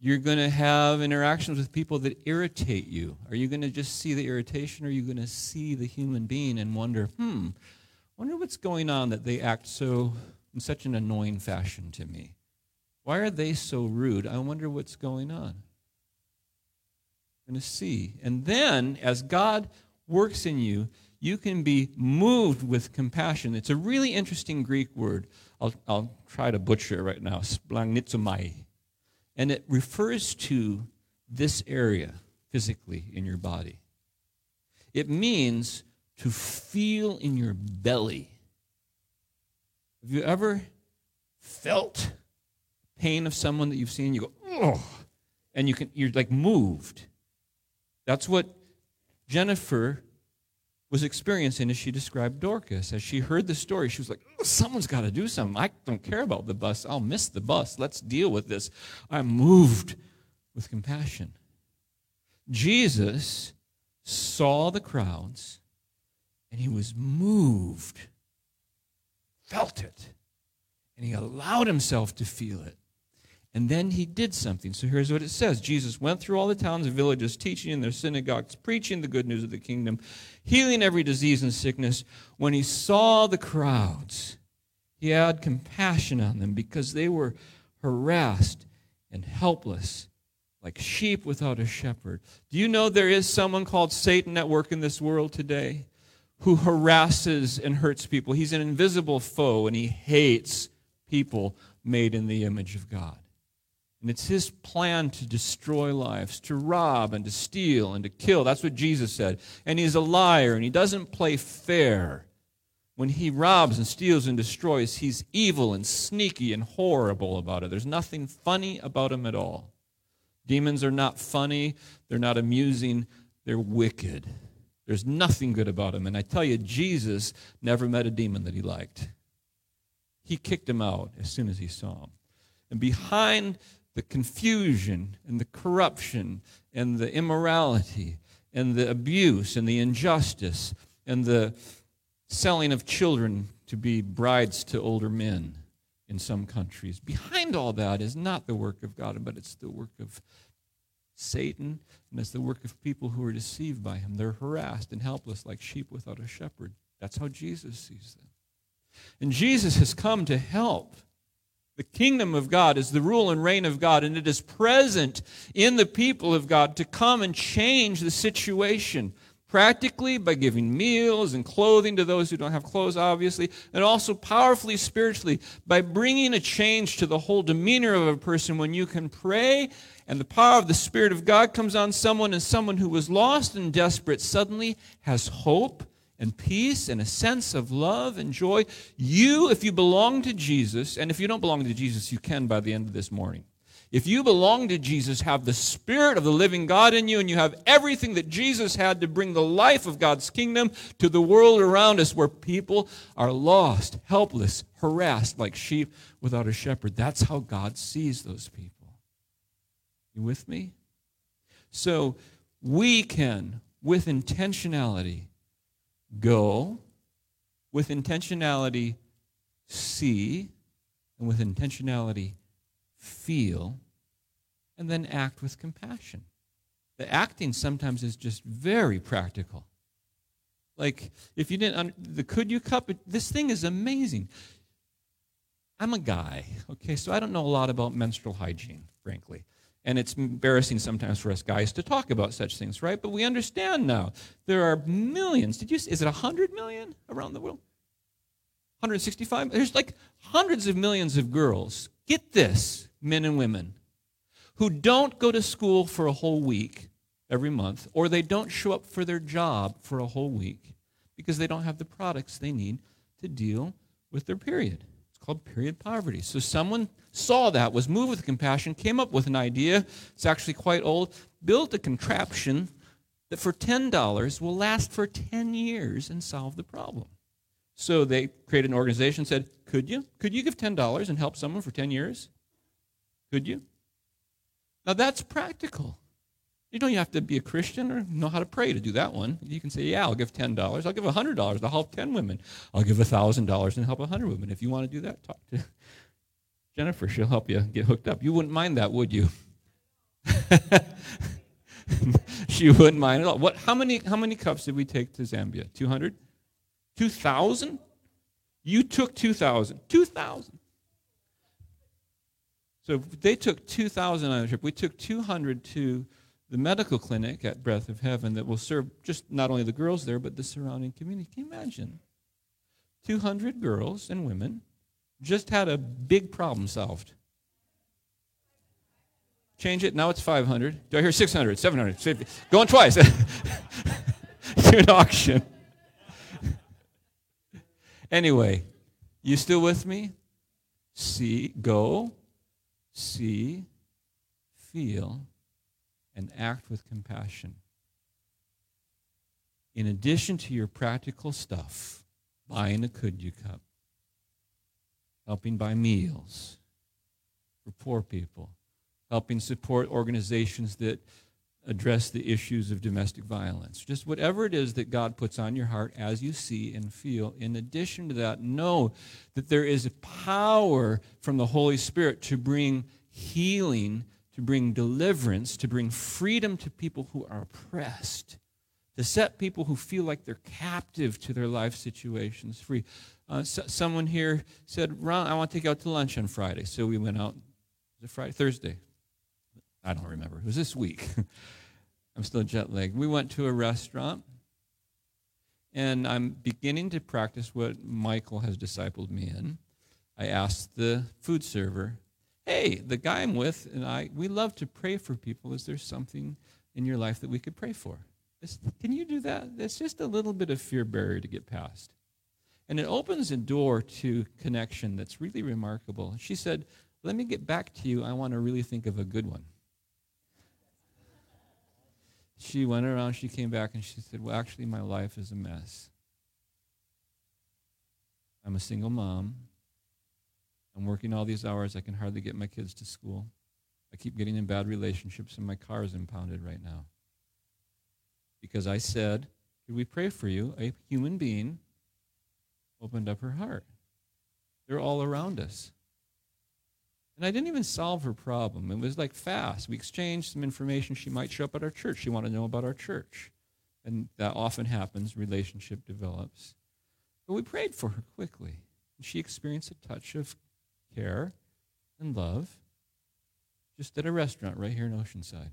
You're going to have interactions with people that irritate you. Are you going to just see the irritation or are you going to see the human being and wonder, hmm, wonder what's going on that they act so in such an annoying fashion to me? Why are they so rude? I wonder what's going on. going to see. And then, as God works in you, you can be moved with compassion. It's a really interesting Greek word. I'll, I'll try to butcher it right now. Splanchnizomai. And it refers to this area physically in your body. It means to feel in your belly. Have you ever felt pain of someone that you've seen? You go, oh, and you can, you're like moved. That's what Jennifer was experiencing as she described Dorcas. As she heard the story, she was like, oh, Someone's got to do something. I don't care about the bus. I'll miss the bus. Let's deal with this. I'm moved with compassion. Jesus saw the crowds and he was moved, felt it, and he allowed himself to feel it. And then he did something. So here's what it says Jesus went through all the towns and villages, teaching in their synagogues, preaching the good news of the kingdom, healing every disease and sickness. When he saw the crowds, he had compassion on them because they were harassed and helpless, like sheep without a shepherd. Do you know there is someone called Satan at work in this world today who harasses and hurts people? He's an invisible foe and he hates people made in the image of God. And it's his plan to destroy lives, to rob and to steal and to kill. That's what Jesus said. And he's a liar and he doesn't play fair. When he robs and steals and destroys, he's evil and sneaky and horrible about it. There's nothing funny about him at all. Demons are not funny, they're not amusing, they're wicked. There's nothing good about him. And I tell you, Jesus never met a demon that he liked. He kicked him out as soon as he saw him. And behind the confusion and the corruption and the immorality and the abuse and the injustice and the selling of children to be brides to older men in some countries. Behind all that is not the work of God, but it's the work of Satan, and it's the work of people who are deceived by him. They're harassed and helpless like sheep without a shepherd. That's how Jesus sees them. And Jesus has come to help. The kingdom of God is the rule and reign of God, and it is present in the people of God to come and change the situation. Practically by giving meals and clothing to those who don't have clothes, obviously, and also powerfully spiritually by bringing a change to the whole demeanor of a person when you can pray and the power of the Spirit of God comes on someone, and someone who was lost and desperate suddenly has hope and peace and a sense of love and joy. You, if you belong to Jesus, and if you don't belong to Jesus, you can by the end of this morning. If you belong to Jesus, have the Spirit of the living God in you, and you have everything that Jesus had to bring the life of God's kingdom to the world around us where people are lost, helpless, harassed like sheep without a shepherd. That's how God sees those people. You with me? So we can, with intentionality, Go with intentionality, see, and with intentionality, feel, and then act with compassion. The acting sometimes is just very practical. Like, if you didn't, the could you cup, this thing is amazing. I'm a guy, okay, so I don't know a lot about menstrual hygiene, frankly. And it's embarrassing sometimes for us guys to talk about such things, right? But we understand now. There are millions. Did you? Is it 100 million around the world? 165? There's like hundreds of millions of girls. Get this, men and women, who don't go to school for a whole week every month, or they don't show up for their job for a whole week because they don't have the products they need to deal with their period called period poverty. So someone saw that, was moved with compassion, came up with an idea. It's actually quite old. Built a contraption that for $10 will last for 10 years and solve the problem. So they created an organization said, Could you? Could you give $10 and help someone for 10 years? Could you? Now that's practical. You don't have to be a Christian or know how to pray to do that one. You can say, yeah, I'll give $10. I'll give $100. I'll help 10 women. I'll give $1,000 and help 100 women. If you want to do that, talk to Jennifer. She'll help you get hooked up. You wouldn't mind that, would you? she wouldn't mind at all. What? How many? How many cups did we take to Zambia? Two hundred. Two thousand. You took two thousand. Two thousand. So they took two thousand on the trip. We took two hundred to the medical clinic at Breath of Heaven that will serve just not only the girls there but the surrounding community. Can you imagine? Two hundred girls and women just had a big problem solved. Change it. Now it's 500. Do I hear 600, 700, 50? Going twice. Do an auction. anyway, you still with me? See, go, see, feel, and act with compassion. In addition to your practical stuff, buying a Could You cup, helping buy meals for poor people, helping support organizations that address the issues of domestic violence. Just whatever it is that God puts on your heart as you see and feel. In addition to that, know that there is a power from the Holy Spirit to bring healing, to bring deliverance, to bring freedom to people who are oppressed, to set people who feel like they're captive to their life situations free. Uh, so, someone here said, Ron, I want to take you out to lunch on Friday. So we went out. Was it Friday? Thursday. I don't remember. It was this week. I'm still jet lagged. We went to a restaurant, and I'm beginning to practice what Michael has discipled me in. I asked the food server, Hey, the guy I'm with and I, we love to pray for people. Is there something in your life that we could pray for? can you do that? It's just a little bit of fear barrier to get past. And it opens a door to connection that's really remarkable. She said, Let me get back to you. I want to really think of a good one she went around, she came back, and she said, Well, actually, my life is a mess. I'm a single mom. I'm working all these hours. I can hardly get my kids to school. I keep getting in bad relationships, and my car is impounded right now. Because I said, Could we pray for you? A human being opened up her heart. They're all around us. And I didn't even solve her problem. It was like fast. We exchanged some information. She might show up at our church. She wanted to know about our church. And that often happens. Relationship develops. But we prayed for her quickly. And she experienced a touch of care and love just at a restaurant right here in Oceanside.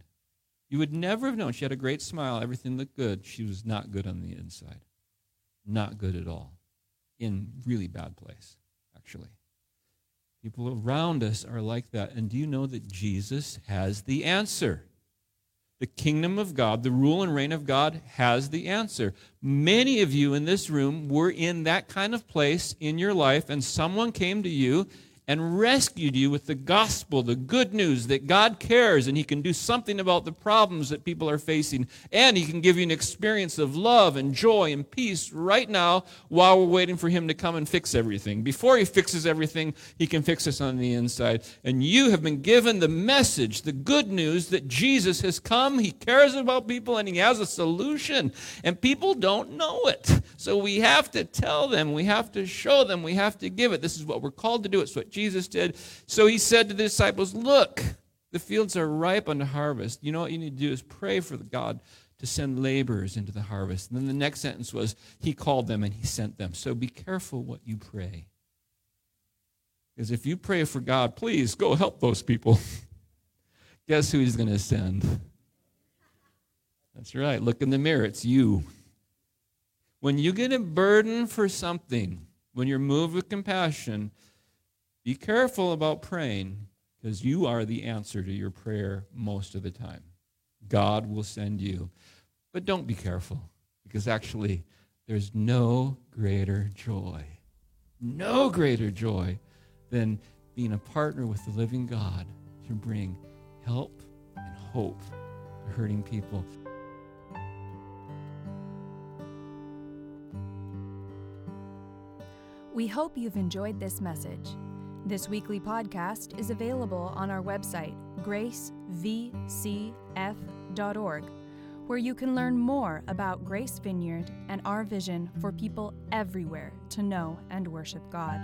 You would never have known. She had a great smile. Everything looked good. She was not good on the inside. Not good at all. In really bad place, actually. People around us are like that. And do you know that Jesus has the answer? The kingdom of God, the rule and reign of God, has the answer. Many of you in this room were in that kind of place in your life, and someone came to you and rescued you with the gospel, the good news that God cares and He can do something about the problems that people are facing. And He can give you an experience of love and joy and peace right now while we're waiting for Him to come and fix everything. Before He fixes everything, He can fix us on the inside. And you have been given the message, the good news that Jesus has come. He cares about people and He has a solution. And people don't know it. So we have to tell them, we have to show them, we have to give it. This is what we're called to do. It's what Jesus did. So he said to the disciples, Look, the fields are ripe unto harvest. You know what you need to do is pray for God to send laborers into the harvest. And then the next sentence was, He called them and He sent them. So be careful what you pray. Because if you pray for God, please go help those people. Guess who He's going to send? That's right. Look in the mirror. It's you. When you get a burden for something, when you're moved with compassion, be careful about praying because you are the answer to your prayer most of the time. God will send you. But don't be careful because actually, there's no greater joy, no greater joy than being a partner with the living God to bring help and hope to hurting people. We hope you've enjoyed this message. This weekly podcast is available on our website, gracevcf.org, where you can learn more about Grace Vineyard and our vision for people everywhere to know and worship God.